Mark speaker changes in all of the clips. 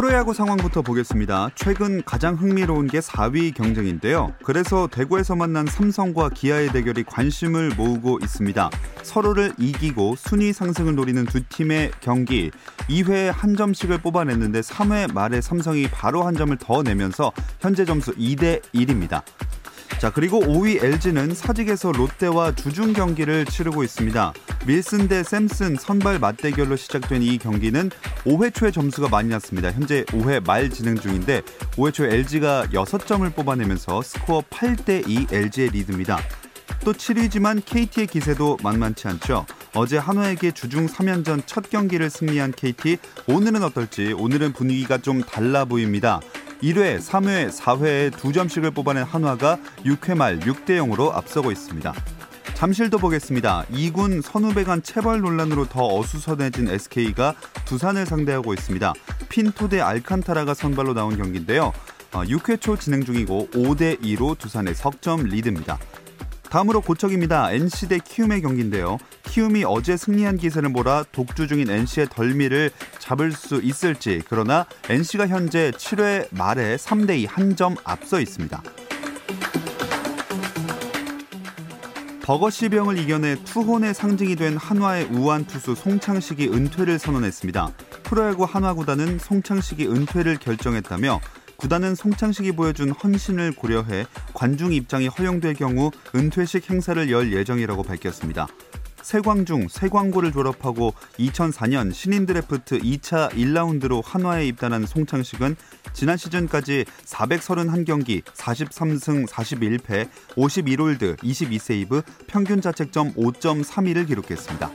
Speaker 1: 프로야구 상황부터 보겠습니다. 최근 가장 흥미로운 게 4위 경쟁인데요. 그래서 대구에서 만난 삼성과 기아의 대결이 관심을 모으고 있습니다. 서로를 이기고 순위 상승을 노리는 두 팀의 경기 2회에 한 점씩을 뽑아냈는데 3회 말에 삼성이 바로 한 점을 더 내면서 현재 점수 2대 1입니다. 자, 그리고 5위 LG는 사직에서 롯데와 주중 경기를 치르고 있습니다. 밀슨 대 샘슨 선발 맞대결로 시작된 이 경기는 5회 초에 점수가 많이 났습니다. 현재 5회 말 진행 중인데 5회 초 LG가 6점을 뽑아내면서 스코어 8대 2 LG의 리드입니다. 또 7위지만 KT의 기세도 만만치 않죠. 어제 한화에게 주중 3연전 첫 경기를 승리한 KT 오늘은 어떨지 오늘은 분위기가 좀 달라 보입니다. 1회, 3회, 4회에 두 점씩을 뽑아낸 한화가 6회 말 6대 0으로 앞서고 있습니다. 잠실도 보겠습니다. 2군 선후배 간 체벌 논란으로 더 어수선해진 SK가 두산을 상대하고 있습니다. 핀토 대 알칸타라가 선발로 나온 경기인데요. 6회 어, 초 진행 중이고 5대 2로 두산의 석점 리드입니다. 다음으로 고척입니다. NC 대 키움의 경기인데요. 키움이 어제 승리한 기세를 몰아 독주 중인 NC의 덜미를 잡을 수 있을지 그러나 NC가 현재 7회 말에 3대2 한 점 앞서 있습니다. 버거시 병을 이겨내 투혼의 상징이 된 한화의 우한 투수 송창식이 은퇴를 선언했습니다. 프로야구 한화구단은 송창식이 은퇴를 결정했다며 구단은 송창식이 보여준 헌신을 고려해 관중 입장이 허용될 경우 은퇴식 행사를 열 예정이라고 밝혔습니다. 세광중, 세광고를 졸업하고 2004년 신인 드래프트 2차 1라운드로 한화에 입단한 송창식은 지난 시즌까지 431경기, 43승 41패, 51홀드, 22세이브, 평균 자책점 5.31을 기록했습니다.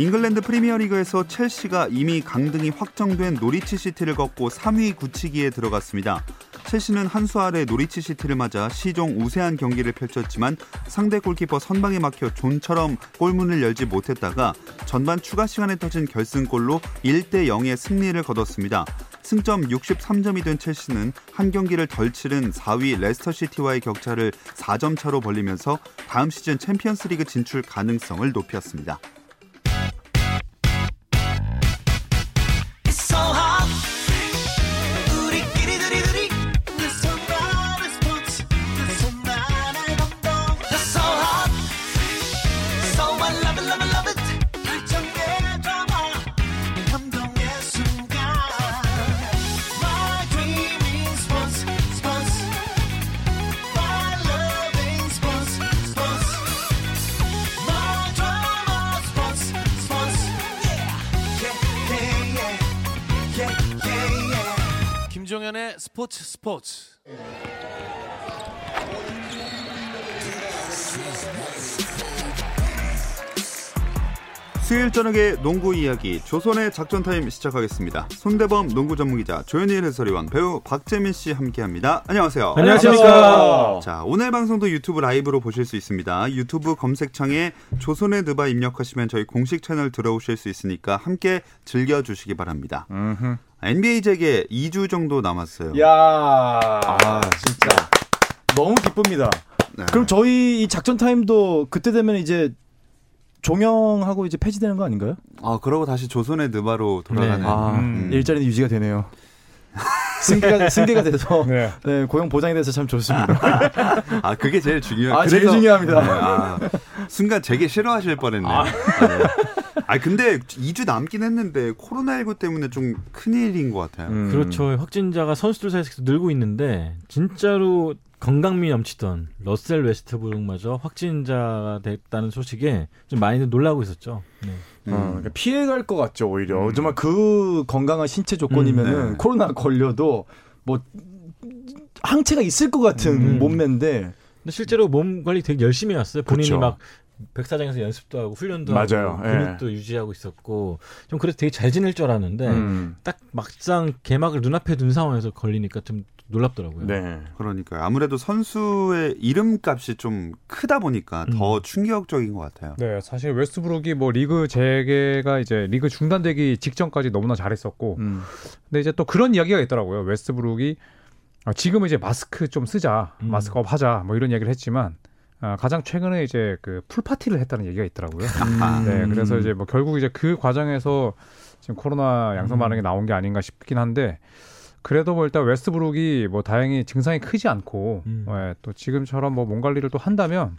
Speaker 1: 잉글랜드 프리미어리그에서 첼시가 이미 강등이 확정된 노리치 시티를 꺾고 3위 굳히기에 들어갔습니다. 첼시는 한 수 아래 노리치 시티를 맞아 시종 우세한 경기를 펼쳤지만 상대 골키퍼 선방에 막혀 좀처럼 골문을 열지 못했다가 전반 추가 시간에 터진 결승골로 1대 0의 승리를 거뒀습니다. 승점 63점이 된 첼시는 한 경기를 덜 치른 4위 레스터 시티와의 격차를 4점 차로 벌리면서 다음 시즌 챔피언스리그 진출 가능성을 높였습니다.
Speaker 2: 스포츠 스포츠.
Speaker 1: 수요일 저녁의 농구 이야기 조선의 작전 타임 시작하겠습니다. 손대범 농구 전문기자 조현일 해설위원 배우 박재민 씨 함께합니다. 안녕하세요.
Speaker 3: 안녕하십니까.
Speaker 1: 자 오늘 방송도 유튜브 라이브로 보실 수 있습니다. 유튜브 검색창에 조선의 느바 입력하시면 저희 공식 채널 들어오실 수 있으니까 함께 즐겨주시기 바랍니다. 음흠. NBA 재개 2주 정도 남았어요.
Speaker 3: 야, 아, 진짜 너무 기쁩니다. 네. 그럼 저희 이 작전 타임도 그때 되면 이제 종영하고 이제 폐지되는 거 아닌가요?
Speaker 1: 아, 그러고 다시 조선의 느바로 돌아가는. 네.
Speaker 3: 아, 음. 일자리는 유지가 되네요. 승계가 승계가 돼서 네. 네. 고용 보장이 돼서 참 좋습니다.
Speaker 1: 아 그게 제일 중요해요.
Speaker 3: 아 제일 중요합니다. 네,
Speaker 1: 아, 순간 되게 싫어하실 뻔했네. 아. 네. 아 근데 2주 남긴 했는데 코로나19 때문에 좀 큰일인 것 같아요. 음.
Speaker 4: 그렇죠. 확진자가 선수들 사이에서 늘고 있는데 진짜로 건강미 넘치던 러셀 웨스트브룩마저 확진자가 됐다는 소식에 좀 많이들 놀라고 있었죠. 네.
Speaker 3: 음. 어, 그러니까 피해갈 것 같죠 오히려. 음. 정말 그 건강한 신체 조건이면은 음, 네. 코로나 걸려도 뭐 항체가 있을 것 같은 음. 몸매인데
Speaker 4: 근데 실제로 몸 관리 되게 열심히 해왔어요. 본인이
Speaker 3: 그쵸.
Speaker 4: 막 백사장에서 연습도 하고 훈련도
Speaker 3: 맞아요.
Speaker 4: 하고
Speaker 3: 예.
Speaker 4: 근육도 유지하고 있었고 좀 그래서 되게 잘 지낼 줄 알았는데
Speaker 3: 음.
Speaker 4: 딱 막상 개막을 눈앞에 둔 상황에서 걸리니까 좀 놀랍더라고요.
Speaker 3: 네.
Speaker 1: 그러니까요. 아무래도 선수의 이름값이 좀 크다 보니까
Speaker 4: 음.
Speaker 1: 더 충격적인 것 같아요.
Speaker 5: 네, 사실 웨스트브룩이 뭐 리그 재개가 이제 리그 중단되기 직전까지 너무나 잘했었고,
Speaker 3: 음.
Speaker 5: 근데 이제 또 그런 이야기가 있더라고요. 웨스트브룩이 아, 지금은 이제 마스크 좀 쓰자,
Speaker 4: 음.
Speaker 5: 마스크업 하자, 뭐 이런 얘기를 했지만 아, 가장 최근에 이제 그 pool party를 했다는 얘기가 있더라고요.
Speaker 1: 아,
Speaker 5: 네, 그래서 이제 뭐 결국 이제 그 과정에서 지금 코로나 양성 반응이 나온 게 아닌가 싶긴 한데 그래도 뭐 일단 웨스트브룩이 뭐 다행히 증상이 크지 않고
Speaker 4: 음.
Speaker 5: 예, 또 지금처럼 뭐 몸 관리를 또 한다면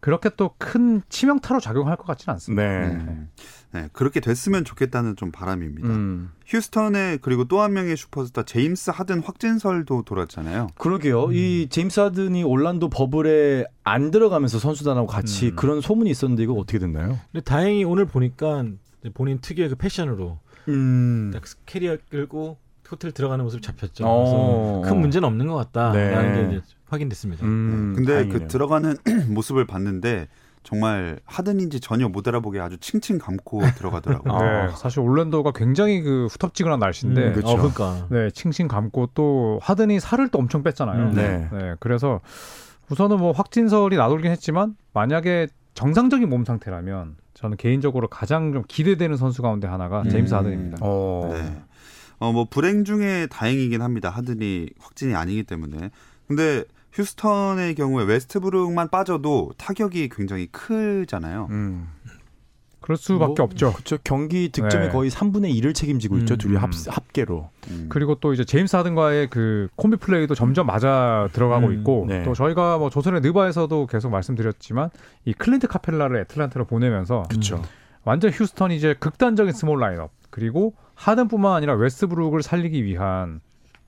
Speaker 5: 그렇게 또 큰 치명타로 작용할 것 같지는 않습니다.
Speaker 3: 네.
Speaker 1: 음. 네, 그렇게 됐으면 좋겠다는 좀 바람입니다.
Speaker 3: 음.
Speaker 1: 휴스턴에 그리고 또 한 명의 슈퍼스타 제임스 하든 확진설도 돌았잖아요.
Speaker 6: 그러게요. 이 제임스 하든이 올란도 bubble에 안 들어가면서 선수단하고 같이
Speaker 5: 음.
Speaker 6: 그런 소문이 있었는데 이거 어떻게 됐나요?
Speaker 4: 근데 다행히 오늘 보니까 본인 특유의 그 패션으로
Speaker 6: 음.
Speaker 4: 딱 캐리어 끌고 호텔 들어가는 모습 잡혔죠.
Speaker 6: 어.
Speaker 4: 그래서 큰 문제는 없는 것 같다라는
Speaker 3: 네.
Speaker 4: 게 이제 확인됐습니다.
Speaker 3: 음.
Speaker 1: 근데
Speaker 3: 다행이네요.
Speaker 1: 그 들어가는 모습을 봤는데 정말 하든인지 전혀 못 알아보게 아주 칭칭 감고 들어가더라고요.
Speaker 3: 아.
Speaker 5: 네, 사실 올랜도가 굉장히 그 후텁지근한 날씨인데
Speaker 4: 음,
Speaker 3: 그쵸.
Speaker 4: 어, 그러니까.
Speaker 5: 네, 칭칭 감고 또 하든이 살을 또 엄청 뺐잖아요.
Speaker 4: 음,
Speaker 3: 네.
Speaker 5: 네, 그래서 우선은 뭐 확진설이 나돌긴 했지만 만약에 정상적인 몸 상태라면 저는 개인적으로 가장 좀 기대되는 선수 가운데 하나가
Speaker 1: 음.
Speaker 5: 제임스 하든입니다.
Speaker 3: 어.
Speaker 1: 네. 어, 뭐 불행 중에 다행이긴 합니다. 하든이 확진이 아니기 때문에. 근데 휴스턴의 경우에 웨스트브룩만 빠져도 타격이 굉장히 크잖아요.
Speaker 3: 음.
Speaker 5: 그럴 수밖에
Speaker 6: 뭐,
Speaker 5: 없죠.
Speaker 6: 그렇죠. 경기 득점의
Speaker 5: 네.
Speaker 6: 거의 3분의 1을 책임지고 있죠.
Speaker 4: 음.
Speaker 6: 둘이 합, 합계로.
Speaker 1: 음.
Speaker 5: 그리고 또 이제 제임스 하든과의 그 콤비 플레이도 점점 맞아 들어가고
Speaker 4: 음,
Speaker 5: 있고
Speaker 3: 네.
Speaker 5: 또 저희가 뭐 조선의 느바에서도 계속 말씀드렸지만 이 클린트 카펠라를 애틀란타로 보내면서
Speaker 3: 그렇죠.
Speaker 5: 완전 휴스턴이 이제 극단적인 small 라인업 그리고 하든뿐만 아니라 웨스트브룩을 살리기 위한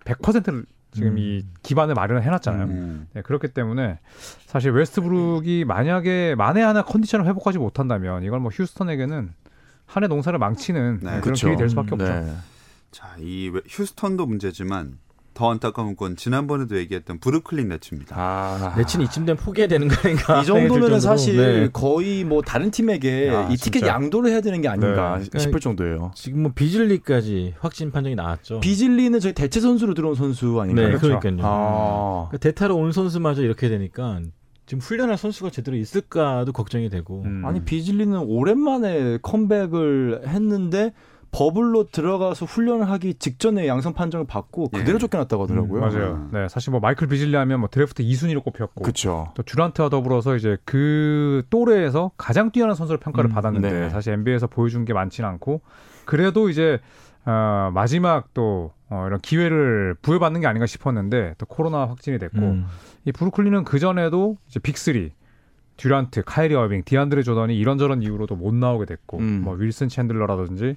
Speaker 5: 100%를 지금
Speaker 4: 음.
Speaker 5: 이 기반을 마련을 해놨잖아요.
Speaker 1: 음.
Speaker 5: 네, 그렇기 때문에 사실 웨스트브룩이 만약에 만에 하나 컨디션을 회복하지 못한다면 이건 뭐 휴스턴에게는 한 해 농사를 망치는
Speaker 1: 네,
Speaker 5: 그런
Speaker 3: 그쵸.
Speaker 5: 길이 될 수밖에 없죠.
Speaker 3: 네.
Speaker 1: 자, 이 웨- 휴스턴도 문제지만 더 안타까운 건 지난번에도 얘기했던 브루클린 네츠입니다.
Speaker 3: 아.
Speaker 4: 내친 이쯤 되면 포기해야 되는 거 아닌가?
Speaker 6: 이 정도면. 사실
Speaker 4: 네.
Speaker 6: 거의 뭐 다른 팀에게
Speaker 3: 아,
Speaker 6: 이 티켓
Speaker 3: 진짜.
Speaker 6: 양도를 해야 되는 게 아닌가
Speaker 3: 네. 싶을 정도예요.
Speaker 4: 지금 뭐 비즐리까지 확진 판정이 나왔죠.
Speaker 6: 비질리는 저희 대체 선수로 들어온 선수 아닌가요?
Speaker 4: 네,
Speaker 5: 그렇죠.
Speaker 4: 그러니까요.
Speaker 3: 아.
Speaker 4: 그러니까 대타로 온 선수마저 이렇게 되니까 지금 훈련할 선수가 제대로 있을까도 걱정이 되고.
Speaker 5: 음.
Speaker 6: 아니 비질리는 오랜만에 컴백을 했는데 버블로 들어가서 훈련을 하기 직전에 양성 판정을 받고
Speaker 1: 예.
Speaker 6: 그대로 쫓겨났다고 하더라고요.
Speaker 5: 음, 맞아요.
Speaker 1: 음.
Speaker 5: 네, 사실 뭐 마이클 비즐리 하면 뭐 드래프트 2순위로 꼽혔고
Speaker 3: 그렇죠.
Speaker 5: 또 듀란트와 더불어서 이제 그 또래에서 가장 뛰어난 선수로 평가를
Speaker 4: 음,
Speaker 5: 받았는데
Speaker 3: 네.
Speaker 5: 사실 NBA에서 보여준 게 많지는 않고 그래도 이제 어, 마지막 또 어, 이런 기회를 부여받는 게 아닌가 싶었는데 또 코로나 확진이 됐고
Speaker 4: 음.
Speaker 5: 이 브루클린은 그 전에도 이제 big 3 듀란트, 카이리 어빙, 디안드레 조던이 이런저런 이유로도 못 나오게 됐고
Speaker 3: 음.
Speaker 5: 뭐 윌슨 챈들러라든지 또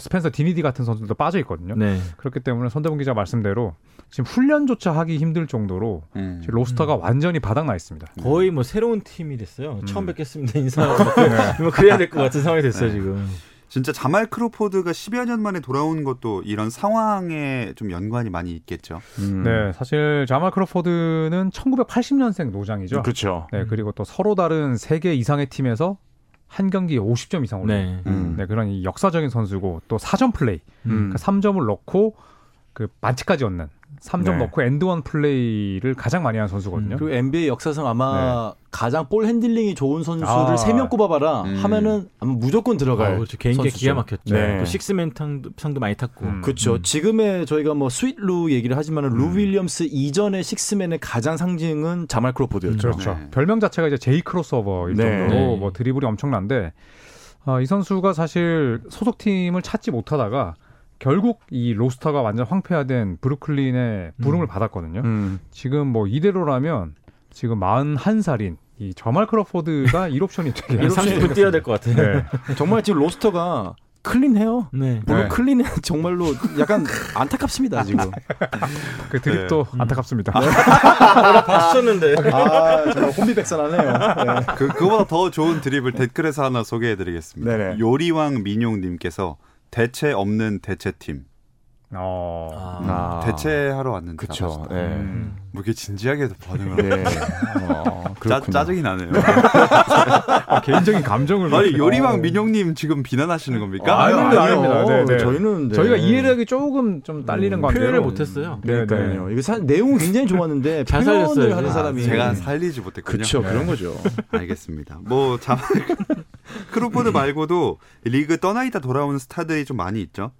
Speaker 5: 스펜서 딘위디 같은 선수들도 빠져 있거든요.
Speaker 4: 네.
Speaker 5: 그렇기 때문에 손대범 기자 말씀대로 지금 훈련조차 하기 힘들 정도로
Speaker 1: 음.
Speaker 5: 지금 roster가 완전히 바닥나 있습니다.
Speaker 4: 거의 뭐 새로운 팀이 됐어요.
Speaker 5: 음.
Speaker 4: 처음 뵙겠습니다. 인사. 뭐 그래야 될 것 같은 상황이 됐어요,
Speaker 1: 네.
Speaker 4: 지금.
Speaker 1: 진짜 자말 크로포드가 10여 년 만에 돌아온 것도 이런 상황에 좀 연관이 많이 있겠죠.
Speaker 3: 음.
Speaker 5: 네, 사실 자말 크로포드는 1980년생 노장이죠.
Speaker 3: 그렇죠.
Speaker 5: 네, 그리고 또 서로 다른 세개 이상의 팀에서 한 경기에 50점 이상 올린
Speaker 4: 네.
Speaker 1: 음.
Speaker 5: 네, 그런 이 역사적인 선수고 또 4점 플레이,
Speaker 3: 음.
Speaker 5: 그러니까 3점을 넣고 그 반칙까지 얻는 3점
Speaker 3: 네.
Speaker 5: 넣고 and one 플레이를 가장 많이 한 선수거든요.
Speaker 6: 그리고 NBA 역사상 아마 가장 ball handling이 좋은 선수를
Speaker 5: 아.
Speaker 6: 세명 꼽아봐라
Speaker 1: 음.
Speaker 6: 하면은 아마 무조건 들어갈.
Speaker 4: 어, 그렇죠. 개인기. 기가 막혔죠.
Speaker 3: 네.
Speaker 4: 또 식스맨 상도, 상도 많이 탔고.
Speaker 5: 음.
Speaker 6: 그렇죠. 지금의 저희가 뭐 Sweet Lou 얘기를 하지만은 루 윌리엄스 이전의 식스맨의 가장 상징은 자말 크로포드였죠.
Speaker 5: 그렇죠.
Speaker 1: 네.
Speaker 5: 별명 자체가 이제 J crossover일
Speaker 3: 네.
Speaker 5: 정도로
Speaker 4: 네.
Speaker 5: 뭐 드리블이 엄청난데 어, 이 선수가 사실 소속 팀을 찾지 못하다가 결국 이 로스터가 완전 황폐화된 브루클린의 부름을 받았거든요.
Speaker 3: 음.
Speaker 5: 지금 뭐 이대로라면 지금 41살인 이 저말 크로포드가 1옵션이 되게
Speaker 4: 한 30분 뛰어야 될 것 같아요.
Speaker 5: 네.
Speaker 6: 정말 지금 로스터가 클린해요.
Speaker 4: 네.
Speaker 6: 물론
Speaker 5: 네.
Speaker 6: 클린은 정말로 약간 안타깝습니다 지금.
Speaker 5: 그 드립도
Speaker 4: 네.
Speaker 5: 안타깝습니다.
Speaker 4: 봤었는데.
Speaker 6: 아 정말 혼비백산하네요. 네.
Speaker 1: 그 그거보다 더 좋은 드립을 댓글에서 하나 소개해드리겠습니다.
Speaker 3: 네네.
Speaker 1: 요리왕 민용님께서 대체 없는 대체팀.
Speaker 5: 어.
Speaker 2: 아.
Speaker 6: 아.
Speaker 1: 대체하러 왔는데
Speaker 6: 그쵸. 네.
Speaker 1: 음. 뭐 이렇게 진지하게 반응을 하네.
Speaker 6: 네. 어,
Speaker 1: 짜. 짜증이 나네요.
Speaker 5: 아, 개인적인 감정을
Speaker 1: 아니
Speaker 5: 막-
Speaker 1: 요리왕
Speaker 5: 어.
Speaker 1: 민용님 지금 비난하시는 겁니까?
Speaker 5: 아유,
Speaker 6: 아닙니다.
Speaker 5: 아닙니다. 네, 네.
Speaker 6: 저희는 네.
Speaker 5: 저희가 이해를 하기 조금 좀 딸리는
Speaker 4: 음,
Speaker 5: 관계로
Speaker 4: 표현을 못했어요.
Speaker 5: 네,
Speaker 6: 그러니까요.
Speaker 5: 네.
Speaker 6: 이게 사, 내용은 굉장히 좋았는데
Speaker 4: 잘 살렸어요,
Speaker 6: 하는. 사람이
Speaker 1: 제가 살리지 못했군요.
Speaker 6: 그쵸
Speaker 5: 네.
Speaker 6: 그런 거죠.
Speaker 1: 알겠습니다. 뭐 자, 크로포드 말고도 리그 떠나있다 돌아오는 스타들이 좀 많이 있죠.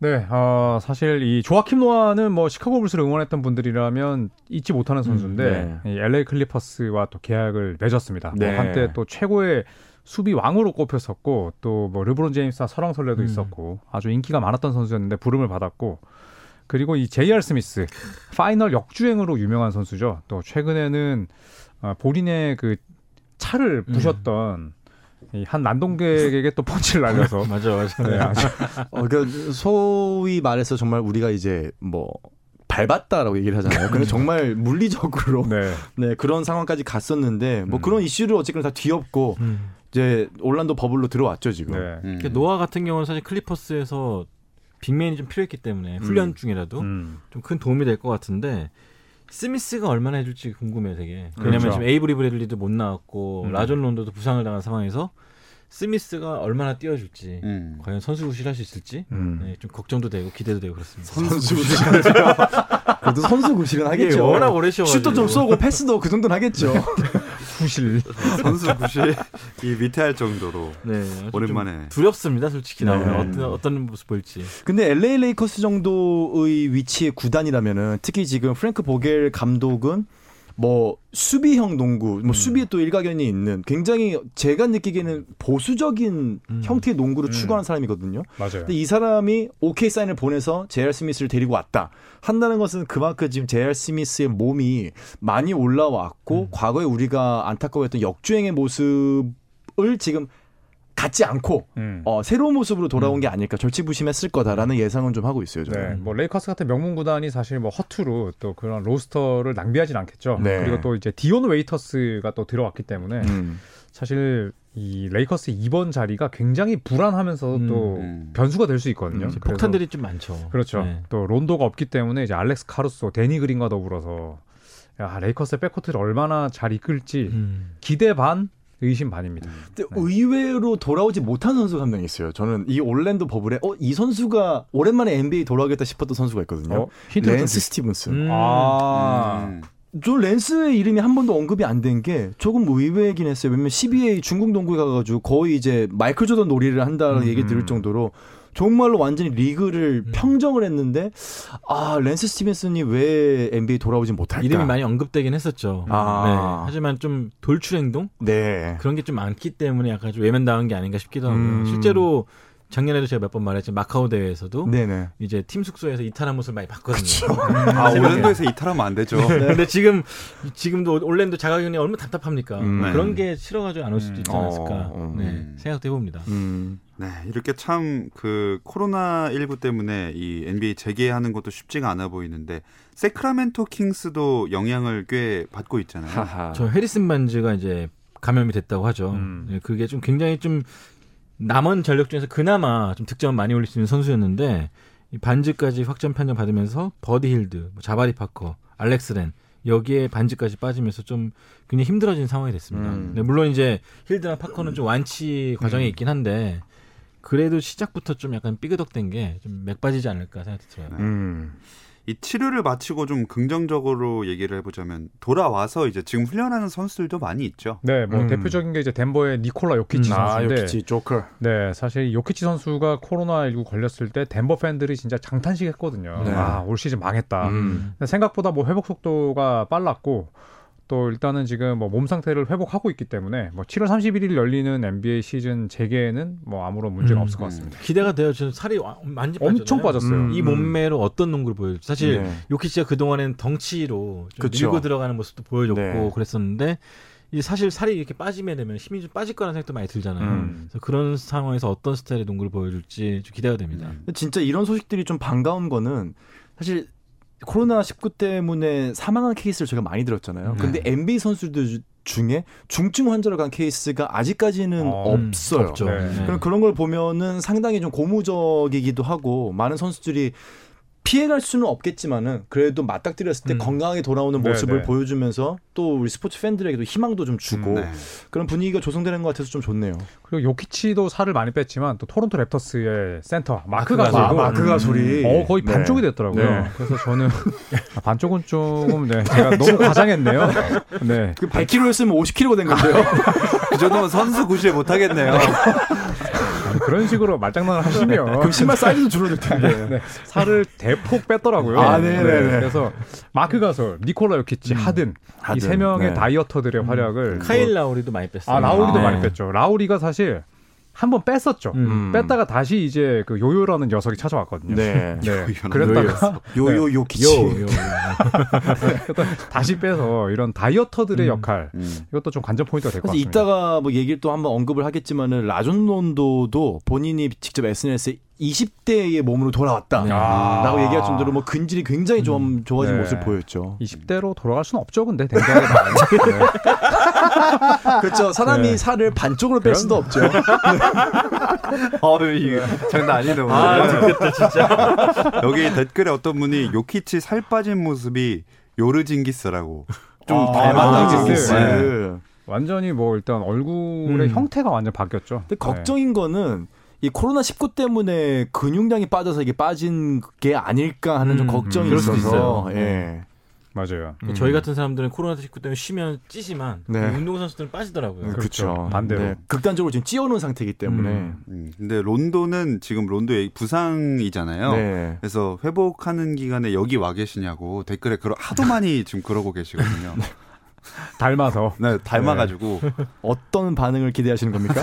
Speaker 5: 네, 어, 사실 이 조아킴 노아는 뭐 시카고 불스를 응원했던 분들이라면 잊지 못하는 선수인데 이 LA 클리퍼스와 또 계약을 맺었습니다. 뭐
Speaker 6: 네.
Speaker 5: 한때 또 최고의 수비 왕으로 꼽혔었고 또 뭐 르브론 제임스와 설왕설래도
Speaker 4: 음.
Speaker 5: 있었고 아주 인기가 많았던 선수였는데 부름을 받았고 그리고 이 제이알 스미스 final 역주행으로 유명한 선수죠. 또 최근에는 어, 본인의 그 차를
Speaker 4: 음.
Speaker 5: 부셨던 이 한 난동객에게 또 펀치를 날려서
Speaker 4: 맞아, 맞아.
Speaker 5: 네, 아주
Speaker 6: 어, 그러니까 소위 말해서 정말 우리가 이제 뭐 밟았다라고 얘기를 하잖아요. 근데 정말 물리적으로
Speaker 5: 네.
Speaker 6: 네, 그런 상황까지 갔었는데 뭐
Speaker 5: 음.
Speaker 6: 그런 이슈를 어쨌든 다 뒤엎고
Speaker 4: 음.
Speaker 6: 이제 올란도 bubble로 들어왔죠 지금.
Speaker 5: 네.
Speaker 1: 음.
Speaker 4: 그러니까 노아 같은 경우는 사실 클리퍼스에서 빅맨이 좀 필요했기 때문에 훈련 중이라도
Speaker 5: 음.
Speaker 4: 좀큰 도움이 될 것 같은데 스미스가 얼마나 해줄지 궁금해요, 되게. 왜냐면
Speaker 5: 그렇죠.
Speaker 4: 지금 에이브리 브래들리도 못 나왔고
Speaker 5: 음.
Speaker 4: 라존 론도도 부상을 당한 상황에서 스미스가 얼마나 뛰어줄지
Speaker 1: 음.
Speaker 4: 과연 선수 구실할 수 있을지
Speaker 5: 음.
Speaker 4: 네, 좀 걱정도 되고 기대도 되고 그렇습니다.
Speaker 6: 선수 구실 그래도 선수 구실은 하겠죠.
Speaker 4: 워낙 오래 쉬어가지고.
Speaker 6: 슛도 좀 쏘고 패스도 그 정도는 하겠죠.
Speaker 5: 후실.
Speaker 1: 선수 구실 이 위태할 정도로
Speaker 4: 네,
Speaker 1: 오랜만에
Speaker 4: 두렵습니다, 솔직히 나오면
Speaker 6: 네.
Speaker 4: 어떤 어떤 모습 보일지.
Speaker 6: 근데 LA 레이커스 정도의 위치의 구단이라면은 특히 지금 프랭크 보겔 감독은 뭐 수비형 농구, 뭐 수비에 또 일가견이 있는 굉장히 제가 느끼기에는 보수적인
Speaker 4: 음.
Speaker 6: 형태의 농구를
Speaker 5: 음.
Speaker 6: 추구하는 사람이거든요.
Speaker 5: 맞아요.
Speaker 6: 근데 이 사람이 오케이 사인을 보내서 제이알 스미스를 데리고 왔다. 한다는 것은 그만큼 지금 제이알 스미스의 몸이 많이 올라왔고 과거에 우리가 안타까워했던 역주행의 모습을 지금 갖지 않고
Speaker 5: 음.
Speaker 6: 어, 새로운 모습으로 돌아온 게 아닐까 절치부심했을 거다라는 예상은 좀 하고 있어요. 저는.
Speaker 5: 네, 뭐 레이커스 같은 명문 구단이 사실 뭐 허투루 또 그런 roster를 낭비하진 않겠죠.
Speaker 6: 네.
Speaker 5: 그리고 또 이제 디온 웨이터스가 또 들어왔기 때문에
Speaker 6: 음.
Speaker 5: 사실 이 레이커스 2번 자리가 굉장히 불안하면서
Speaker 4: 음.
Speaker 5: 또
Speaker 1: 음.
Speaker 5: 변수가 될 수 있거든요. 그래서-
Speaker 4: 폭탄들이 좀 많죠.
Speaker 5: 그렇죠.
Speaker 4: 네.
Speaker 5: 또 론도가 없기 때문에 이제 알렉스 카루소, 데니 그린과 더불어서 야, 레이커스의 backcourt를 얼마나 잘 이끌지
Speaker 4: 음.
Speaker 5: 기대 반, 의심 반입니다.
Speaker 6: 근데 의외로 돌아오지 못한 선수가 한 명 있어요. 저는 이 올랜도 bubble에 어, 이 선수가 오랜만에 NBA 돌아오겠다 싶었던 선수가 있거든요.
Speaker 5: 어?
Speaker 6: 랜스
Speaker 5: 주-
Speaker 6: 스티븐스.
Speaker 4: 음.
Speaker 5: 아.
Speaker 1: 음.
Speaker 6: 저 랜스의 이름이 한 번도 언급이 안 된 게 조금 의외이긴 했어요. 왜냐면 CBA 중국 농구에 가가지고 거의 이제 마이클 조던 놀이를 한다는
Speaker 5: 음.
Speaker 6: 얘기 들을 정도로 정말로 완전히 리그를
Speaker 4: 음.
Speaker 6: 평정을 했는데 아 랜스 스티븐슨이 왜 NBA 돌아오진 못할까?
Speaker 4: 이름이 많이 언급되긴 했었죠.
Speaker 6: 아.
Speaker 4: 네. 하지만 좀 돌출 행동
Speaker 6: 네.
Speaker 4: 그런 게 좀 많기 때문에 약간 좀 외면당한 게 아닌가 싶기도 하고요.
Speaker 6: 음.
Speaker 4: 실제로 작년에도 제가 몇 번 말했지만 마카오 대회에서도
Speaker 6: 네네.
Speaker 4: 이제 팀 숙소에서 이탈한 모습을 많이 봤거든요. 음.
Speaker 1: 아 올랜도에서 이탈하면 안 되죠.
Speaker 4: 근데 지금 지금도 올랜도 자가격리 얼마나 답답합니까?
Speaker 6: 음.
Speaker 4: 그런 게 싫어가지고 안 올 수도 있지
Speaker 5: 음.
Speaker 4: 않았을까.
Speaker 6: 어,
Speaker 4: 네,
Speaker 1: 음.
Speaker 4: 생각도 해봅니다.
Speaker 6: 음.
Speaker 1: 네, 이렇게 참 그 코로나 19 때문에 이 NBA 재개하는 것도 쉽지가 않아 보이는데 세크라멘토 킹스도 영향을 꽤 받고 있잖아요.
Speaker 6: 하하.
Speaker 4: 저 해리슨 반즈가 이제 감염이 됐다고 하죠.
Speaker 5: 음.
Speaker 4: 네, 그게 좀 굉장히 좀 남은 전력 중에서 그나마 좀 득점을 많이 올릴 수 있는 선수였는데 이 반즈까지 확정 판정 받으면서 버디 힐드, 뭐 자바리 파커, 알렉스 렌 여기에 반즈까지 빠지면서 좀 굉장히 힘들어진 상황이 됐습니다.
Speaker 6: 음.
Speaker 4: 네, 물론 이제 힐드나 파커는 좀 완치 과정에 있긴 한데 그래도 시작부터 좀 약간 삐그덕된 게 좀 맥빠지지 않을까 생각이 들어요.
Speaker 6: 음.
Speaker 1: 이 치료를 마치고 좀 긍정적으로 얘기를 해보자면 돌아와서 이제 지금 훈련하는 선수들도 많이 있죠.
Speaker 5: 네, 뭐
Speaker 6: 음.
Speaker 5: 대표적인 게 이제 덴버의 니콜라 요키치
Speaker 4: 음.
Speaker 6: 아,
Speaker 5: 선수인데
Speaker 6: 요키치 조커.
Speaker 5: 네, 사실 요키치 선수가 코로나 19 걸렸을 때 덴버 팬들이 진짜 장탄식 했거든요.
Speaker 6: 네.
Speaker 5: 아, 올 시즌 망했다.
Speaker 6: 음.
Speaker 5: 생각보다 뭐 회복 속도가 빨랐고 또 일단은 지금 뭐 몸 상태를 회복하고 있기 때문에 뭐 7월 31일 열리는 NBA 시즌 재개에는 뭐 아무런 문제가
Speaker 4: 음.
Speaker 5: 없을 것 같습니다.
Speaker 4: 기대가 돼요. 지금 살이 와- 많이
Speaker 5: 엄청
Speaker 4: 빠졌잖아요.
Speaker 5: 빠졌어요.
Speaker 6: 음.
Speaker 4: 이 몸매로 어떤 농구를 보여줄지 사실
Speaker 6: 네.
Speaker 4: 요키치가 그 동안엔 덩치로 좀
Speaker 6: 그쵸.
Speaker 4: 밀고 들어가는 모습도 보여줬고
Speaker 6: 네.
Speaker 4: 그랬었는데 이제 사실 살이 이렇게 빠지게 되면 힘이 좀 빠질 거라는 생각도 많이 들잖아요.
Speaker 5: 음.
Speaker 4: 그래서 그런 상황에서 어떤 스타일의 농구를 보여줄지 좀 기대가 됩니다.
Speaker 1: 음.
Speaker 6: 근데 진짜 이런 소식들이 좀 반가운 거는 사실 코로나 19 때문에 사망한 케이스를 저희가 많이 들었잖아요.
Speaker 1: 네.
Speaker 6: 근데 NBA 선수들 중에 중증 환자로 간 케이스가 아직까지는
Speaker 5: 어,
Speaker 6: 없어요.
Speaker 5: 네.
Speaker 4: 네.
Speaker 6: 그럼 그런 걸 보면은 상당히 좀 고무적이기도 하고 많은 선수들이 피해갈 수는 없겠지만은 그래도 맞닥뜨렸을 때
Speaker 4: 음.
Speaker 6: 건강하게 돌아오는
Speaker 5: 네,
Speaker 6: 모습을
Speaker 5: 네.
Speaker 6: 보여주면서 또 우리 스포츠 팬들에게도 희망도 좀 주고
Speaker 1: 네.
Speaker 6: 그런 분위기가 조성되는 것 같아서 좀 좋네요.
Speaker 5: 그리고 요키치도 살을 많이 뺐지만 또 토론토 랩터스의 센터 마크
Speaker 4: 마크
Speaker 5: 가솔도
Speaker 6: 마, 마크가 소리.
Speaker 5: 어 거의
Speaker 6: 네.
Speaker 5: 반쪽이 됐더라고요.
Speaker 6: 네.
Speaker 5: 그래서 저는 아, 반쪽은 조금 네 제가 너무 과장했네요. 네.
Speaker 6: 그 100kg였으면 50kg가 된 건데요.
Speaker 1: 그 정도면 선수 구시에 못하겠네요.
Speaker 5: 그런 식으로 말장난을 하시면
Speaker 6: 그럼 신발 사이즈도 줄어들 텐데.
Speaker 5: 네, 살을 대폭 뺐더라고요.
Speaker 6: 아, 네네네.
Speaker 5: 그래서 마크 가솔, 니콜라 요키치, 하든 이세
Speaker 6: 하든,
Speaker 5: 명의
Speaker 6: 네.
Speaker 5: dieter들의 활약을
Speaker 4: 카일 라우리도 많이 뺐어요.
Speaker 5: 아 라우리도
Speaker 4: 네.
Speaker 5: 많이 뺐죠. 라우리가 사실 한 번 뺐었죠.
Speaker 4: 음.
Speaker 5: 뺐다가 다시 이제 그 요요라는 녀석이 찾아왔거든요.
Speaker 6: 네.
Speaker 5: 네. 그랬다가
Speaker 6: 요요 요키치.
Speaker 4: 요, 요.
Speaker 5: 다시 빼서 이런 dieter들의
Speaker 4: 음.
Speaker 5: 역할
Speaker 6: 음.
Speaker 5: 이것도 좀 관전 포인트가 될 것 같습니다.
Speaker 6: 이따가 뭐 얘기를 또 한번 언급을 하겠지만은 라존 론도도 본인이 직접 SNS에 20대의 몸으로 돌아왔다.
Speaker 4: 네.
Speaker 5: 아.
Speaker 6: 라고 얘기할 정도로 뭐 근질이 굉장히 좀 좋아진
Speaker 5: 네.
Speaker 6: 모습을 보여줬죠.
Speaker 5: 20대로 돌아갈 수는 없죠, 근데 댕댕하게 나와요.
Speaker 6: 그렇죠. 사람이
Speaker 5: 네.
Speaker 6: 살을 반쪽으로 뺄 수도 없죠.
Speaker 1: 어우, 이게 장난 아니네요.
Speaker 4: 아, 좋겠다, 진짜.
Speaker 1: 여기 댓글에 어떤 분이 요키치 살 빠진 모습이 요르징기스라고 좀
Speaker 6: 아,
Speaker 1: 닮았다고. 네.
Speaker 6: 네.
Speaker 5: 완전히 뭐 일단 얼굴의
Speaker 4: 음.
Speaker 5: 형태가 완전 바뀌었죠.
Speaker 6: 근데 걱정인 거는 이 코로나 19 때문에 근육량이 빠져서 이게 빠진 게 아닐까 하는 좀
Speaker 4: 음,
Speaker 6: 걱정이
Speaker 4: 그럴 수도
Speaker 6: 있어서
Speaker 4: 있어요.
Speaker 6: 예.
Speaker 5: 맞아요.
Speaker 6: 음.
Speaker 4: 저희 같은 사람들은 코로나 19 때문에 쉬면 찌지만
Speaker 6: 네.
Speaker 4: 운동 선수들은 빠지더라고요.
Speaker 6: 그렇죠.
Speaker 5: 반대로.
Speaker 6: 네. 극단적으로 지금 찌어놓은 상태이기 때문에.
Speaker 5: 음.
Speaker 1: 음, 근데 론도는 지금 론도의 부상이잖아요.
Speaker 6: 네.
Speaker 1: 그래서 회복하는 기간에 여기 와 계시냐고 댓글에 그러, 하도 많이 지금 그러고 계시거든요.
Speaker 5: 닮아서.
Speaker 1: 네, 닮아가지고.
Speaker 6: 어떤 반응을 기대하시는 겁니까?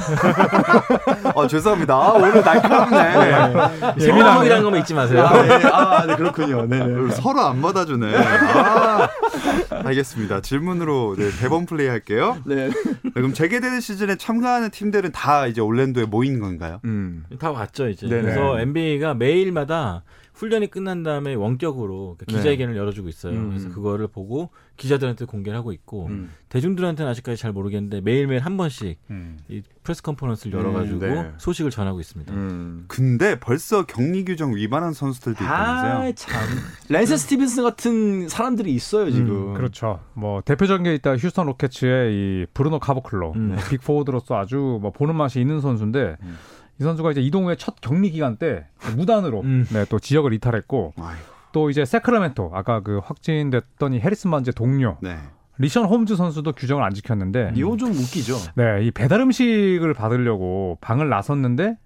Speaker 1: 아, 죄송합니다. 아, 오늘 날카롭네.
Speaker 4: 재미나이라는 것만 잊지 마세요.
Speaker 6: 아, 네. 아, 네, 그렇군요. 네. 네.
Speaker 1: 서로 안 받아주네. 아, 알겠습니다. 질문으로 네, 대본 플레이 할게요.
Speaker 6: 네.
Speaker 1: 네, 그럼 재개되는 시즌에 참가하는 팀들은 다 이제 올랜도에 모인 건가요?
Speaker 6: 음.
Speaker 4: 다 왔죠 이제.
Speaker 6: 네네.
Speaker 4: 그래서 NBA가 매일마다 훈련이 끝난 다음에 원격으로 그 기자회견을 열어주고 있어요.
Speaker 6: 음.
Speaker 4: 그래서 그거를 보고 기자들한테 공개를 하고 있고
Speaker 6: 음.
Speaker 4: 대중들한테는 아직까지 잘 모르겠는데 매일매일 한 번씩
Speaker 5: 음.
Speaker 4: 이 press conference를 열어가지고
Speaker 6: 음, 네.
Speaker 4: 소식을 전하고 있습니다.
Speaker 6: 음.
Speaker 1: 근데 벌써 격리 규정 위반한 선수들도 있다면서요?
Speaker 6: 아, 참. 랜스 스티븐슨 같은 사람들이 있어요, 지금.
Speaker 5: 그렇죠. 뭐 대표적인 게 있다 휴스턴 로켓츠의 이 브루노 카보클로
Speaker 4: 음.
Speaker 5: 네, big 포워드로서 아주 뭐 보는 맛이 있는 선수인데
Speaker 6: 음.
Speaker 5: 이 선수가 이제 이동 후에 첫 격리 기간 때 무단으로
Speaker 4: 음.
Speaker 5: 네, 또 지역을 이탈했고
Speaker 1: 아이고,
Speaker 5: 또 이제 세크라멘토 아까 그 확진됐던 이 해리슨 반즈 동료
Speaker 1: 네.
Speaker 5: 리션 홈즈 선수도 규정을 안 지켰는데
Speaker 6: 이거 좀 웃기죠.
Speaker 5: 네, 이 배달 음식을 받으려고 방을 나섰는데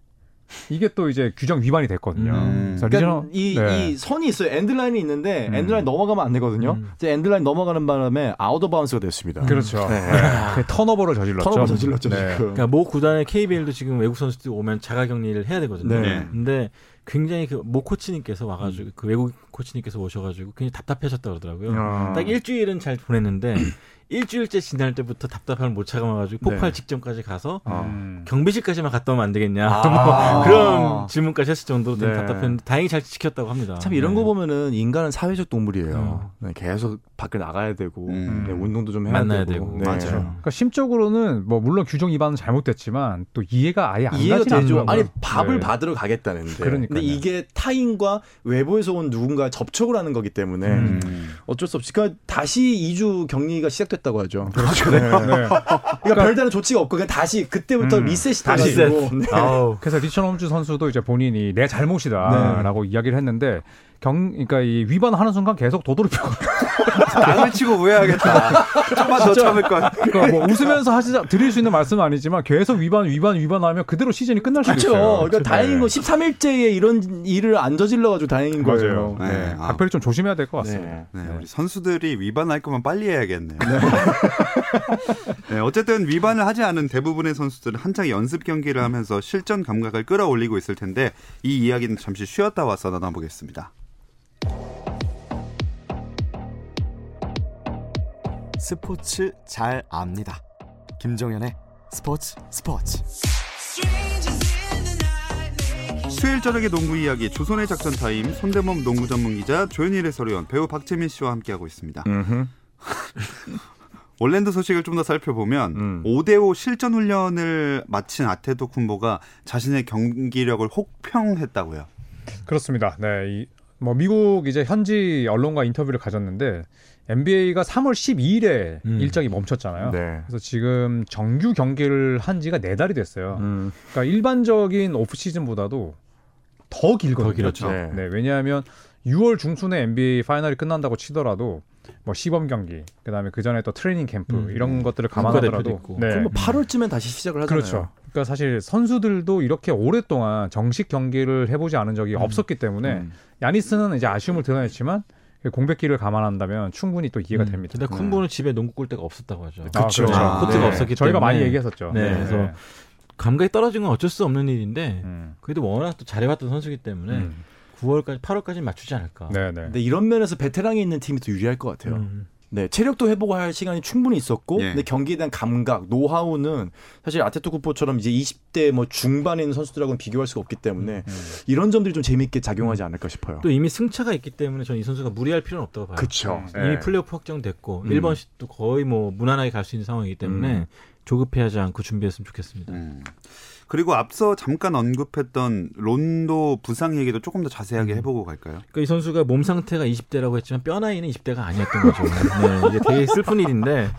Speaker 5: 이게 또 이제 규정 위반이 됐거든요.
Speaker 1: 음.
Speaker 5: 그래서
Speaker 6: 그러니까 이,
Speaker 5: 네.
Speaker 6: 이 선이 있어요. 엔드라인이 있는데
Speaker 5: 음.
Speaker 6: 엔드라인 넘어가면 안 되거든요.
Speaker 4: 음.
Speaker 6: 이제 엔드라인 넘어가는 바람에 out of bounds가 됐습니다.
Speaker 5: 그렇죠.
Speaker 6: 네.
Speaker 5: 네. 그 턴오버를 저질렀죠.
Speaker 6: 턴오버 저질렀죠,
Speaker 5: 네.
Speaker 4: 그러니까 모 구단의 KBL도 지금 외국 선수들이 오면 자가격리를 해야 되거든요.
Speaker 6: 네.
Speaker 4: 근데 굉장히 그 모 코치님께서 와가지고 그 외국 코치님께서 오셔가지고 굉장히 답답해졌다 그러더라고요.
Speaker 6: 아.
Speaker 4: 딱 일주일은 잘 보냈는데 일주일째 지날 때부터 답답함을 못 참아가지고 폭발
Speaker 6: 네.
Speaker 4: 직전까지 가서
Speaker 5: 음.
Speaker 4: 경비실까지만 갔다 오면 안 되겠냐
Speaker 6: 아.
Speaker 4: 뭐 그런 질문까지 했을 정도로 되게
Speaker 6: 네.
Speaker 4: 답답했는데 다행히 잘 지켰다고 합니다.
Speaker 6: 참 이런
Speaker 4: 네.
Speaker 6: 거 보면은 인간은 사회적 동물이에요. 네, 계속 밖에 나가야 되고
Speaker 1: 음.
Speaker 6: 네, 운동도 좀 해야
Speaker 4: 만나야
Speaker 6: 되고.
Speaker 4: 되고.
Speaker 6: 네.
Speaker 1: 맞아요.
Speaker 5: 그러니까 심적으로는 뭐 물론 규정 위반은 잘못됐지만 또 이해가 아예 안
Speaker 6: 이해가 되죠. 아니. 밥을
Speaker 5: 네.
Speaker 6: 받으러 가겠다는데.
Speaker 5: 그러니까요.
Speaker 6: 근데 이게 타인과 외부에서 온 누군가 접촉을 하는 거기 때문에
Speaker 1: 음.
Speaker 6: 어쩔 수 없이 그러니까 다시 2주 격리가 시작됐 다고 하죠.
Speaker 5: 네, 네.
Speaker 6: 그러니까 별다른 조치가 없고 그냥 다시 그때부터
Speaker 5: 음.
Speaker 6: 리셋이
Speaker 5: 다시
Speaker 6: 돼가지고 네.
Speaker 4: 아우
Speaker 5: 그래서 리천 홈즈 선수도 이제 본인이 내 잘못이다라고 이야기를 했는데 경 그러니까 이 위반하는 순간 계속 도돌이표가
Speaker 1: 땅을 치고 후회하겠다. 좀만 더 참을 걸.
Speaker 5: 그러니까 뭐 웃으면서 하시자 드릴 수 있는 말씀은 아니지만 계속 위반 위반 위반하면 그대로 시즌이 끝날 수도
Speaker 6: 그렇죠.
Speaker 5: 있어요.
Speaker 6: 그러니까 다행인 건
Speaker 5: 네.
Speaker 6: 13일째에 이런 일을 안 저질러 가지고 다행인 거예요.
Speaker 1: 네.
Speaker 5: 네.
Speaker 1: 아.
Speaker 5: 각별히 좀 조심해야 될 것 같습니다.
Speaker 6: 네.
Speaker 1: 네, 우리 선수들이 위반할 거면 빨리 해야겠네요. 네, 어쨌든 위반을 하지 않은 대부분의 선수들은 한창 연습 경기를 하면서 실전 감각을 끌어올리고 있을 텐데 이 이야기는 잠시 쉬었다 와서 나눠보겠습니다.
Speaker 7: 스포츠 잘 압니다. 김정현의 스포츠 스포츠.
Speaker 1: 수요일 저녁의 농구 이야기 조선의 작전 타임 손대범 농구 전문 기자 조현일 해설위원 배우 박재민 씨와 함께하고 있습니다. 올랜도 소식을 좀 더 살펴보면
Speaker 6: 음.
Speaker 1: 5대5 실전 훈련을 마친 아데토쿤보가 자신의 경기력을 혹평했다고요.
Speaker 5: 그렇습니다. 네, 이, 뭐 미국 이제 현지 언론과 인터뷰를 가졌는데 NBA가 3월 12일에
Speaker 4: 음.
Speaker 5: 일정이 멈췄잖아요.
Speaker 6: 네.
Speaker 5: 그래서 지금 정규 경기를 한 지가 네 달이 됐어요.
Speaker 6: 음.
Speaker 5: 그러니까 일반적인 오프 시즌보다도 더 길거든요.
Speaker 4: 더 길었죠.
Speaker 6: 네.
Speaker 5: 네, 왜냐하면 6월 중순에 NBA 파이널이 끝난다고 치더라도 뭐 시범 경기, 그다음에 그 전에 또 트레이닝 캠프
Speaker 4: 음.
Speaker 5: 이런 것들을
Speaker 4: 국가대표도
Speaker 5: 감안하더라도
Speaker 4: 있고.
Speaker 5: 네.
Speaker 6: 그럼 뭐 8월쯤엔 다시 시작을 하잖아요.
Speaker 5: 그렇죠. 그러니까 사실 선수들도 이렇게 오랫동안 정식 경기를 해보지 않은 적이 없었기 때문에
Speaker 6: 음.
Speaker 5: 야니스는 이제 아쉬움을 드러냈지만 공백기를 감안한다면 충분히 또 이해가
Speaker 4: 음.
Speaker 5: 됩니다.
Speaker 4: 근데 쿤보는 집에 농구 골대가 없었다고 하죠.
Speaker 5: 아. 그렇죠.
Speaker 6: 아,
Speaker 4: 코트가
Speaker 6: 네.
Speaker 4: 없었기
Speaker 5: 저희가
Speaker 4: 때문에
Speaker 5: 많이 얘기했었죠.
Speaker 4: 네, 그래서 감각이 떨어진 건 어쩔 수 없는 일인데
Speaker 5: 음.
Speaker 4: 그래도 워낙 또 잘해왔던 선수기 때문에
Speaker 5: 음.
Speaker 4: 9월까지 8월까지 맞추지 않을까.
Speaker 5: 네, 네.
Speaker 6: 근데 이런 면에서 베테랑이 있는 팀이 더 유리할 것 같아요.
Speaker 4: 음.
Speaker 6: 네, 체력도 회복할 시간이 충분히 있었고,
Speaker 1: 예.
Speaker 6: 근데 경기에 대한 감각, 노하우는 사실 아테토쿠포처럼 이제 20대 뭐 중반에 있는 선수들하고는 비교할 수가 없기 때문에
Speaker 5: 음.
Speaker 6: 이런 점들이 좀 재미있게 작용하지 않을까 싶어요.
Speaker 4: 또 이미 승차가 있기 때문에 저는 이 선수가 무리할 필요는 없다고 봐요.
Speaker 6: 그쵸.
Speaker 5: 음.
Speaker 4: 이미
Speaker 6: 예.
Speaker 4: 플레이오프 확정됐고
Speaker 6: 음.
Speaker 4: 1번 시도 거의 뭐 무난하게 갈 수 있는 상황이기 때문에
Speaker 6: 음.
Speaker 4: 조급해하지 않고 준비했으면 좋겠습니다.
Speaker 1: 음. 그리고 앞서 잠깐 언급했던 론도 부상 얘기도 조금 더 자세하게 해보고 갈까요?
Speaker 4: 그러니까 이 선수가 몸 상태가 20대라고 했지만 뼈 나이는 20대가 아니었던 거죠. 네, 이게 되게 슬픈 일인데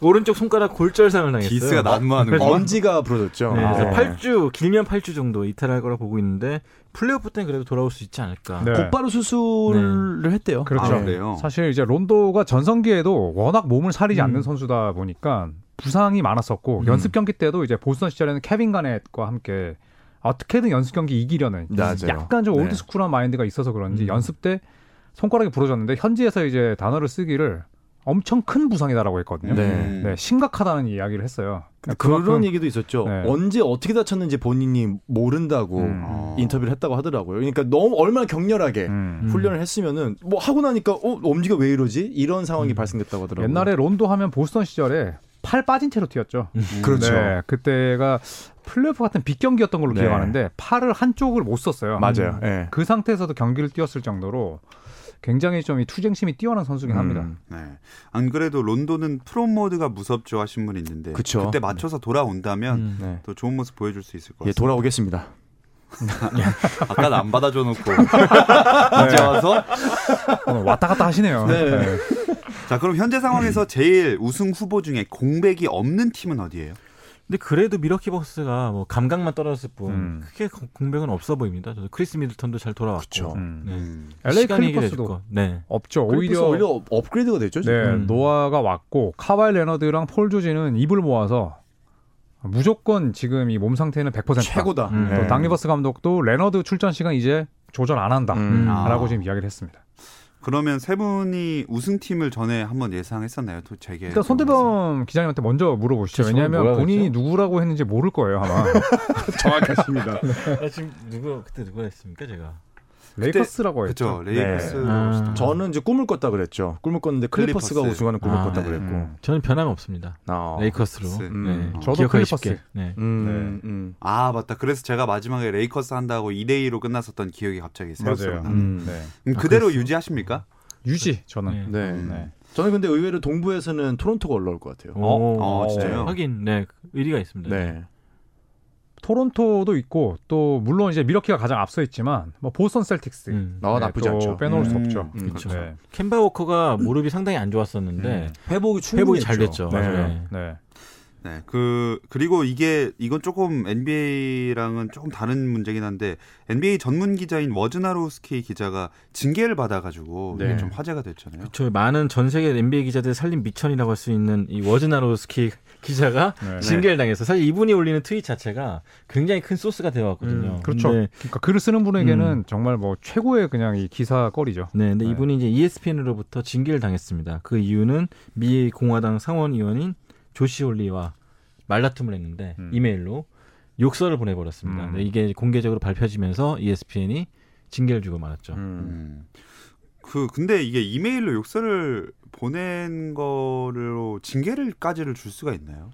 Speaker 4: 오른쪽 손가락 골절상을 당했어요.
Speaker 1: 기스가 난무하는 거.
Speaker 6: 엄지가 부러졌죠.
Speaker 4: 네, 그래서
Speaker 6: 아.
Speaker 4: 8주 길면 8주 정도 이탈할 거라 보고 있는데 플레이오프 때는 그래도 돌아올 수 있지 않을까.
Speaker 5: 네.
Speaker 6: 곧바로 수술을 했대요.
Speaker 5: 그렇죠.
Speaker 1: 아?
Speaker 5: 사실 이제 론도가 전성기에도 워낙 몸을 사리지
Speaker 4: 음.
Speaker 5: 않는 선수다 보니까 부상이 많았었고
Speaker 4: 음.
Speaker 5: 연습 경기 때도 이제 보스턴 시절에는 케빈 가넷과 함께 어떻게든 연습 경기 이기려는
Speaker 6: 맞아요.
Speaker 5: 약간 좀
Speaker 6: 네.
Speaker 5: 올드스쿨한 마인드가 있어서 그런지
Speaker 4: 음.
Speaker 5: 연습 때 손가락이 부러졌는데 현지에서 이제 단어를 쓰기를 엄청 큰 부상이다라고 했거든요.
Speaker 6: 네.
Speaker 1: 음.
Speaker 5: 네, 심각하다는 이야기를 했어요.
Speaker 6: 그런
Speaker 5: 그만큼-
Speaker 6: 얘기도 있었죠.
Speaker 5: 네.
Speaker 6: 언제 어떻게 다쳤는지 본인이 모른다고
Speaker 5: 음.
Speaker 1: 어.
Speaker 6: 인터뷰를 했다고 하더라고요. 그러니까 너무 얼마나 격렬하게
Speaker 5: 음.
Speaker 4: 음.
Speaker 6: 훈련을 했으면은 뭐 하고 나니까 어 엄지가 왜 이러지 이런 상황이
Speaker 4: 음.
Speaker 6: 발생됐다고 하더라고요.
Speaker 5: 옛날에 론도 하면 보스턴 시절에 팔 빠진 채로 뛰었죠.
Speaker 6: 그렇죠.
Speaker 5: 네, 그때가 플레이오프 같은 빅 경기였던 걸로
Speaker 6: 네.
Speaker 5: 기억하는데 팔을 한쪽을 못 썼어요.
Speaker 6: 맞아요. 예.
Speaker 5: 그 상태에서도 경기를 뛰었을 정도로 굉장히 좀 이 투쟁심이 뛰어난 선수긴 합니다.
Speaker 6: 음.
Speaker 1: 네. 안 그래도 론도는 플옵 모드가 무섭죠 하신 분이 있는데
Speaker 6: 그쵸.
Speaker 1: 때 맞춰서 돌아온다면
Speaker 4: 음.
Speaker 6: 네.
Speaker 1: 또 좋은 모습 보여줄 수 있을 것
Speaker 6: 예,
Speaker 1: 같습니다.
Speaker 6: 돌아오겠습니다.
Speaker 1: 아까 안 받아줘 놓고 이제 와서
Speaker 5: 오늘 왔다 갔다 하시네요.
Speaker 6: 네.
Speaker 1: 자 그럼 현재 상황에서 제일 우승 후보 중에 공백이 없는 팀은 어디예요?
Speaker 4: 근데 그래도 밀워키 벅스가 뭐 감각만 떨어졌을 뿐
Speaker 5: 음.
Speaker 4: 크게 공- 공백은 없어 보입니다. 저도 크리스 미들턴도 잘 돌아왔고.
Speaker 5: 음.
Speaker 4: 네.
Speaker 1: 음.
Speaker 5: LA 클리퍼스도.
Speaker 4: 네.
Speaker 5: 없죠.
Speaker 6: 오히려
Speaker 5: 오히려
Speaker 6: 업그레이드가 됐죠.
Speaker 5: 네,
Speaker 6: 지금.
Speaker 4: 음.
Speaker 5: 노아가 왔고 카와이 레너드랑 폴 조지는 입을 모아서 무조건 지금 이 몸 상태는 100%다.
Speaker 6: 최고다.
Speaker 4: 음,
Speaker 6: 예.
Speaker 5: 또 닥 리버스 감독도 레너드 출전 시간 이제 조절 안 한다.
Speaker 6: 음.
Speaker 1: 아.
Speaker 5: 라고 지금 이야기를 했습니다.
Speaker 1: 그러면 세 분이 우승팀을 전에 한번 예상했었나요? 또 제게
Speaker 5: 일단 손대범 기자님한테 먼저 물어보시죠. 왜냐하면 본인이
Speaker 4: 했죠?
Speaker 5: 누구라고 했는지 모를 거예요 아마.
Speaker 6: 정확하십니다.
Speaker 4: 아, 지금 누구 그때 누가 했습니까 제가?
Speaker 5: 레이커스라고 했죠.
Speaker 1: 그렇죠. 레이커스.
Speaker 6: 네.
Speaker 4: 아.
Speaker 6: 저는 이제 꿈을 꿨다 그랬죠. 꿈을 꿨는데 클리퍼스가
Speaker 1: 클리퍼스.
Speaker 6: 우승하는 꿈을
Speaker 4: 아,
Speaker 6: 꿨다
Speaker 1: 네.
Speaker 6: 그랬고.
Speaker 5: 음.
Speaker 4: 저는 변함 없습니다.
Speaker 6: 아.
Speaker 4: 레이커스로.
Speaker 1: 레이커스.
Speaker 6: 음.
Speaker 4: 네.
Speaker 5: 저도
Speaker 4: 기억하기
Speaker 5: 클리퍼스.
Speaker 4: 쉽게. 네.
Speaker 6: 음, 음.
Speaker 1: 아 맞다. 그래서 제가 마지막에 레이커스 한다고 2대 2로 끝났었던 기억이 갑자기
Speaker 5: 맞아요.
Speaker 1: 나네요.
Speaker 6: 음.
Speaker 5: 네.
Speaker 1: 음, 그대로 유지하십니까?
Speaker 5: 유지 저는.
Speaker 4: 네.
Speaker 6: 네.
Speaker 5: 네.
Speaker 6: 저는 근데 의외로 동부에서는 토론토가 올라올 것 같아요.
Speaker 4: 오,
Speaker 1: 어, 진짜요?
Speaker 4: 하긴 네 의리가 있습니다.
Speaker 6: 네.
Speaker 5: 토론토도 있고 또 물론 이제 미러키가 가장 앞서 있지만 뭐 보스턴 셀틱스
Speaker 4: 음.
Speaker 6: 아, 나쁘지
Speaker 5: 또
Speaker 6: 않죠.
Speaker 5: 빼놓을 수
Speaker 1: 음,
Speaker 5: 없죠.
Speaker 6: 음,
Speaker 4: 그렇죠.
Speaker 5: 네.
Speaker 4: 캔바 워커가 무릎이 상당히 안 좋았었는데
Speaker 6: 음. 회복이 충분히
Speaker 4: 회복이 잘
Speaker 6: 됐죠. 네.
Speaker 4: 맞아요.
Speaker 5: 네.
Speaker 1: 네. 그 그리고 이게 이건 조금 NBA랑은 조금 다른 문제긴 한데 NBA 전문 기자인 워즈나로스키 기자가 징계를 받아가지고
Speaker 6: 네.
Speaker 1: 이게 좀 화제가 됐잖아요.
Speaker 4: 저 많은 전 세계 NBA 기자들 살림 밑천이라고 할 수 있는 이 워즈나로스키 기자가
Speaker 5: 네.
Speaker 4: 징계를 당해서 사실 이분이 올리는 트윗 자체가 굉장히 큰 소스가 되어왔거든요.
Speaker 5: 음, 그렇죠.
Speaker 4: 근데,
Speaker 5: 그러니까 글을 쓰는 분에게는
Speaker 4: 음.
Speaker 5: 정말 뭐 최고의 그냥 이 기사거리죠.
Speaker 4: 네, 근데
Speaker 5: 네.
Speaker 4: 이분이 이제 ESPN으로부터 징계를 당했습니다. 그 이유는 미 공화당 상원의원인 조시 홀리와 말다툼을 했는데
Speaker 5: 음.
Speaker 4: 이메일로 욕설을 보내버렸습니다.
Speaker 5: 음.
Speaker 4: 네, 이게 공개적으로 밝혀지면서 ESPN이 징계를 주고 말았죠.
Speaker 6: 음.
Speaker 1: 음. 그 근데 이게 이메일로 욕설을 보낸 거로 징계를까지를 줄 수가 있나요?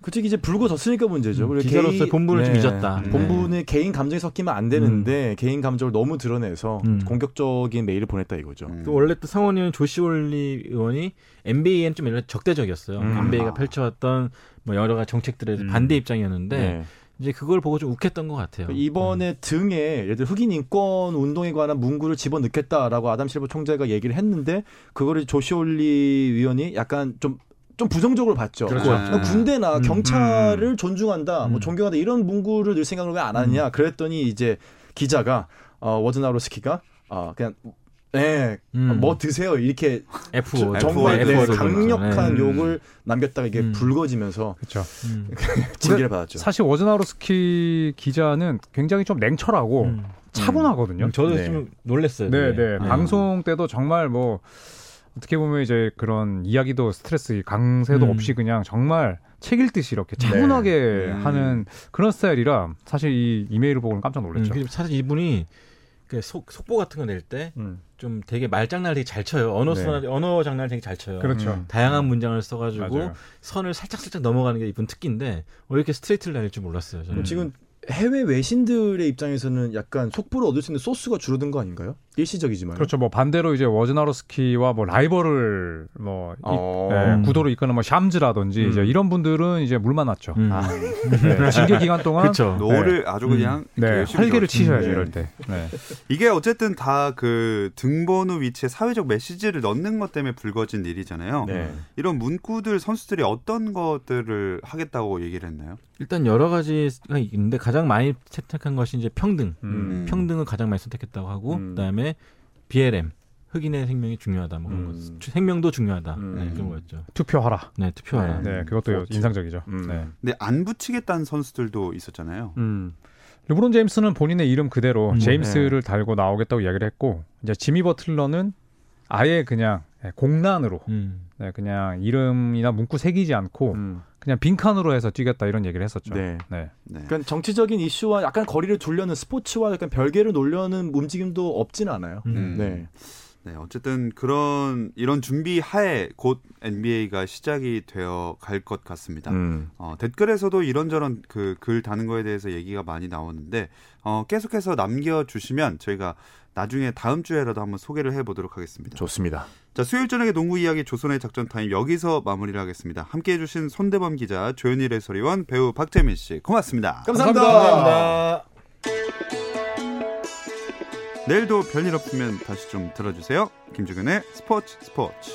Speaker 6: 그치 이제 불고 졌으니까 문제죠.
Speaker 4: 음,
Speaker 6: 그리고
Speaker 4: 기자로서의
Speaker 6: 개인-
Speaker 4: 본분을 좀 잊었다.
Speaker 1: 음.
Speaker 6: 본분에 개인 감정이 섞이면 안 되는데 개인 감정을 너무 드러내서
Speaker 4: 음.
Speaker 6: 공격적인 메일을 보냈다 이거죠.
Speaker 1: 음.
Speaker 4: 또 원래 또 상원 의원 조시올리 의원이 NBA에는 좀 적대적이었어요.
Speaker 6: 음.
Speaker 4: NBA가
Speaker 1: 아.
Speaker 4: 펼쳐왔던 뭐 여러 가지 정책들에 대해서
Speaker 6: 음.
Speaker 4: 반대 입장이었는데
Speaker 6: 네.
Speaker 4: 이제 그걸 보고 좀 욱했던 것 같아요.
Speaker 6: 이번에 등에 예를 들어 흑인 인권 운동에 관한 문구를 집어 넣겠다라고 아담 실버 총재가 얘기를 했는데 그거를 조시 올리 위원이 약간 좀좀 부정적으로 봤죠.
Speaker 1: 그렇죠.
Speaker 6: 어, 군대나
Speaker 4: 음.
Speaker 6: 경찰을 존중한다, 뭐
Speaker 4: 음.
Speaker 6: 존경한다 이런 문구를 늘 생각을 왜 안 하느냐. 그랬더니 이제 기자가 어, 워즈나로스키가 어, 그냥 네,
Speaker 4: 음.
Speaker 6: 뭐 드세요 이렇게
Speaker 4: F
Speaker 1: F
Speaker 6: 정말
Speaker 1: F
Speaker 6: 네,
Speaker 1: F
Speaker 6: 강력한
Speaker 1: 네.
Speaker 6: 욕을 남겼다가 이게
Speaker 4: 음.
Speaker 6: 붉어지면서
Speaker 5: 그렇죠.
Speaker 4: 음.
Speaker 6: 징계를 받았죠.
Speaker 5: 사실 워즈나로스키 기자는 굉장히 좀 냉철하고
Speaker 4: 음.
Speaker 5: 차분하거든요.
Speaker 4: 저도
Speaker 6: 네.
Speaker 4: 좀 놀랐어요.
Speaker 5: 네. 네. 방송 때도 정말 뭐 어떻게 보면 이제 그런 이야기도 스트레스 강세도
Speaker 4: 음.
Speaker 5: 없이 그냥 정말 책 읽듯이 이렇게 차분하게
Speaker 1: 네.
Speaker 5: 하는 그런 스타일이라 사실 이 이메일을 보고는 깜짝
Speaker 4: 음,
Speaker 5: 놀랐죠.
Speaker 4: 사실 이분이 그 속, 속보 같은 거 낼 때좀
Speaker 6: 음.
Speaker 4: 되게 말장난을 되게 잘 쳐요. 언어
Speaker 6: 네.
Speaker 4: 수 언어 장난을 되게 잘 쳐요.
Speaker 5: 그렇죠.
Speaker 6: 음.
Speaker 4: 다양한 문장을 써가지고
Speaker 5: 맞아요.
Speaker 4: 선을 살짝 살짝 넘어가는 게 이분 특기인데 왜 이렇게 스트레이트를 날릴 줄 몰랐어요. 저는.
Speaker 6: 그럼 지금 해외 외신들의 입장에서는 약간 속보를 얻을 수 있는 소스가 줄어든 거 아닌가요? 일시적이지만.
Speaker 5: 그렇죠. 뭐 반대로 이제 워즈나로스키와 뭐 라이벌을 뭐 이-
Speaker 6: 어.
Speaker 5: 네,
Speaker 4: 음.
Speaker 5: 구도로 이끄는 뭐 샴즈라든지
Speaker 6: 음.
Speaker 5: 이제 이런 분들은 이제 물 만 났죠.
Speaker 4: 음.
Speaker 6: 아,
Speaker 5: 네, 징계 기간 동안
Speaker 4: 그렇죠.
Speaker 1: 노를 아주 그냥
Speaker 5: 네,
Speaker 1: 열심히
Speaker 5: 활개를. 치셔야죠
Speaker 6: 네.
Speaker 5: 이럴 때. 네.
Speaker 1: 이게 어쨌든 다 그 등번호 위치에 사회적 메시지를 넣는 것 때문에 불거진 일이잖아요.
Speaker 6: 네.
Speaker 1: 이런 문구들 선수들이 어떤 것들을 하겠다고 얘기를 했나요?
Speaker 4: 일단 여러 가지가 있는데 가장 많이 채택한 것이 이제 평등.
Speaker 1: 음.
Speaker 4: 평등을 가장 많이 선택했다고 하고
Speaker 6: 음.
Speaker 4: 그다음에 BLM 흑인의 생명이 중요하다 뭐 그런
Speaker 6: 음.
Speaker 4: 거. 생명도 중요하다.
Speaker 6: 음.
Speaker 4: 네, 그런 거였죠.
Speaker 5: 투표하라.
Speaker 4: 네, 투표하라.
Speaker 5: 네, 그것도
Speaker 6: 그렇죠.
Speaker 5: 인상적이죠.
Speaker 6: 음.
Speaker 5: 네.
Speaker 1: 근데 안 붙이겠다는 선수들도 있었잖아요.
Speaker 6: 음.
Speaker 5: 르브론 제임스는 본인의 이름 그대로
Speaker 4: 음,
Speaker 5: 제임스를 달고 나오겠다고 이야기를 했고 이제 지미 버틀러는 아예 그냥 공란으로
Speaker 4: 음.
Speaker 5: 네, 그냥 이름이나 문구 새기지 않고
Speaker 6: 음.
Speaker 5: 그냥 빈칸으로 해서 뛰겠다 이런 얘기를 했었죠.
Speaker 6: 네.
Speaker 5: 네.
Speaker 1: 네.
Speaker 6: 그러니까 정치적인 이슈와 약간 거리를 두려는 스포츠와 약간 별개를 놓려는 움직임도 없지는 않아요.
Speaker 4: 음.
Speaker 6: 네.
Speaker 1: 네, 어쨌든 그런 이런 준비 하에 곧 NBA가 시작이 되어 갈 것 같습니다.
Speaker 6: 음.
Speaker 1: 어, 댓글에서도 이런저런 그 글 다는 거에 대해서 얘기가 많이 나오는데 어, 계속해서 남겨주시면 저희가 나중에 다음 주에라도 한번 소개를 해보도록 하겠습니다.
Speaker 6: 좋습니다.
Speaker 1: 자, 수요일 저녁에 농구 이야기 조선의 작전 타임 여기서 마무리를 하겠습니다. 함께 해주신 손대범 기자, 조현일 해설위원, 배우 박재민 씨, 고맙습니다.
Speaker 6: 감사합니다.
Speaker 1: 내일도 별일 없으면 다시 좀 들어주세요. 김주근의 스포츠 스포츠.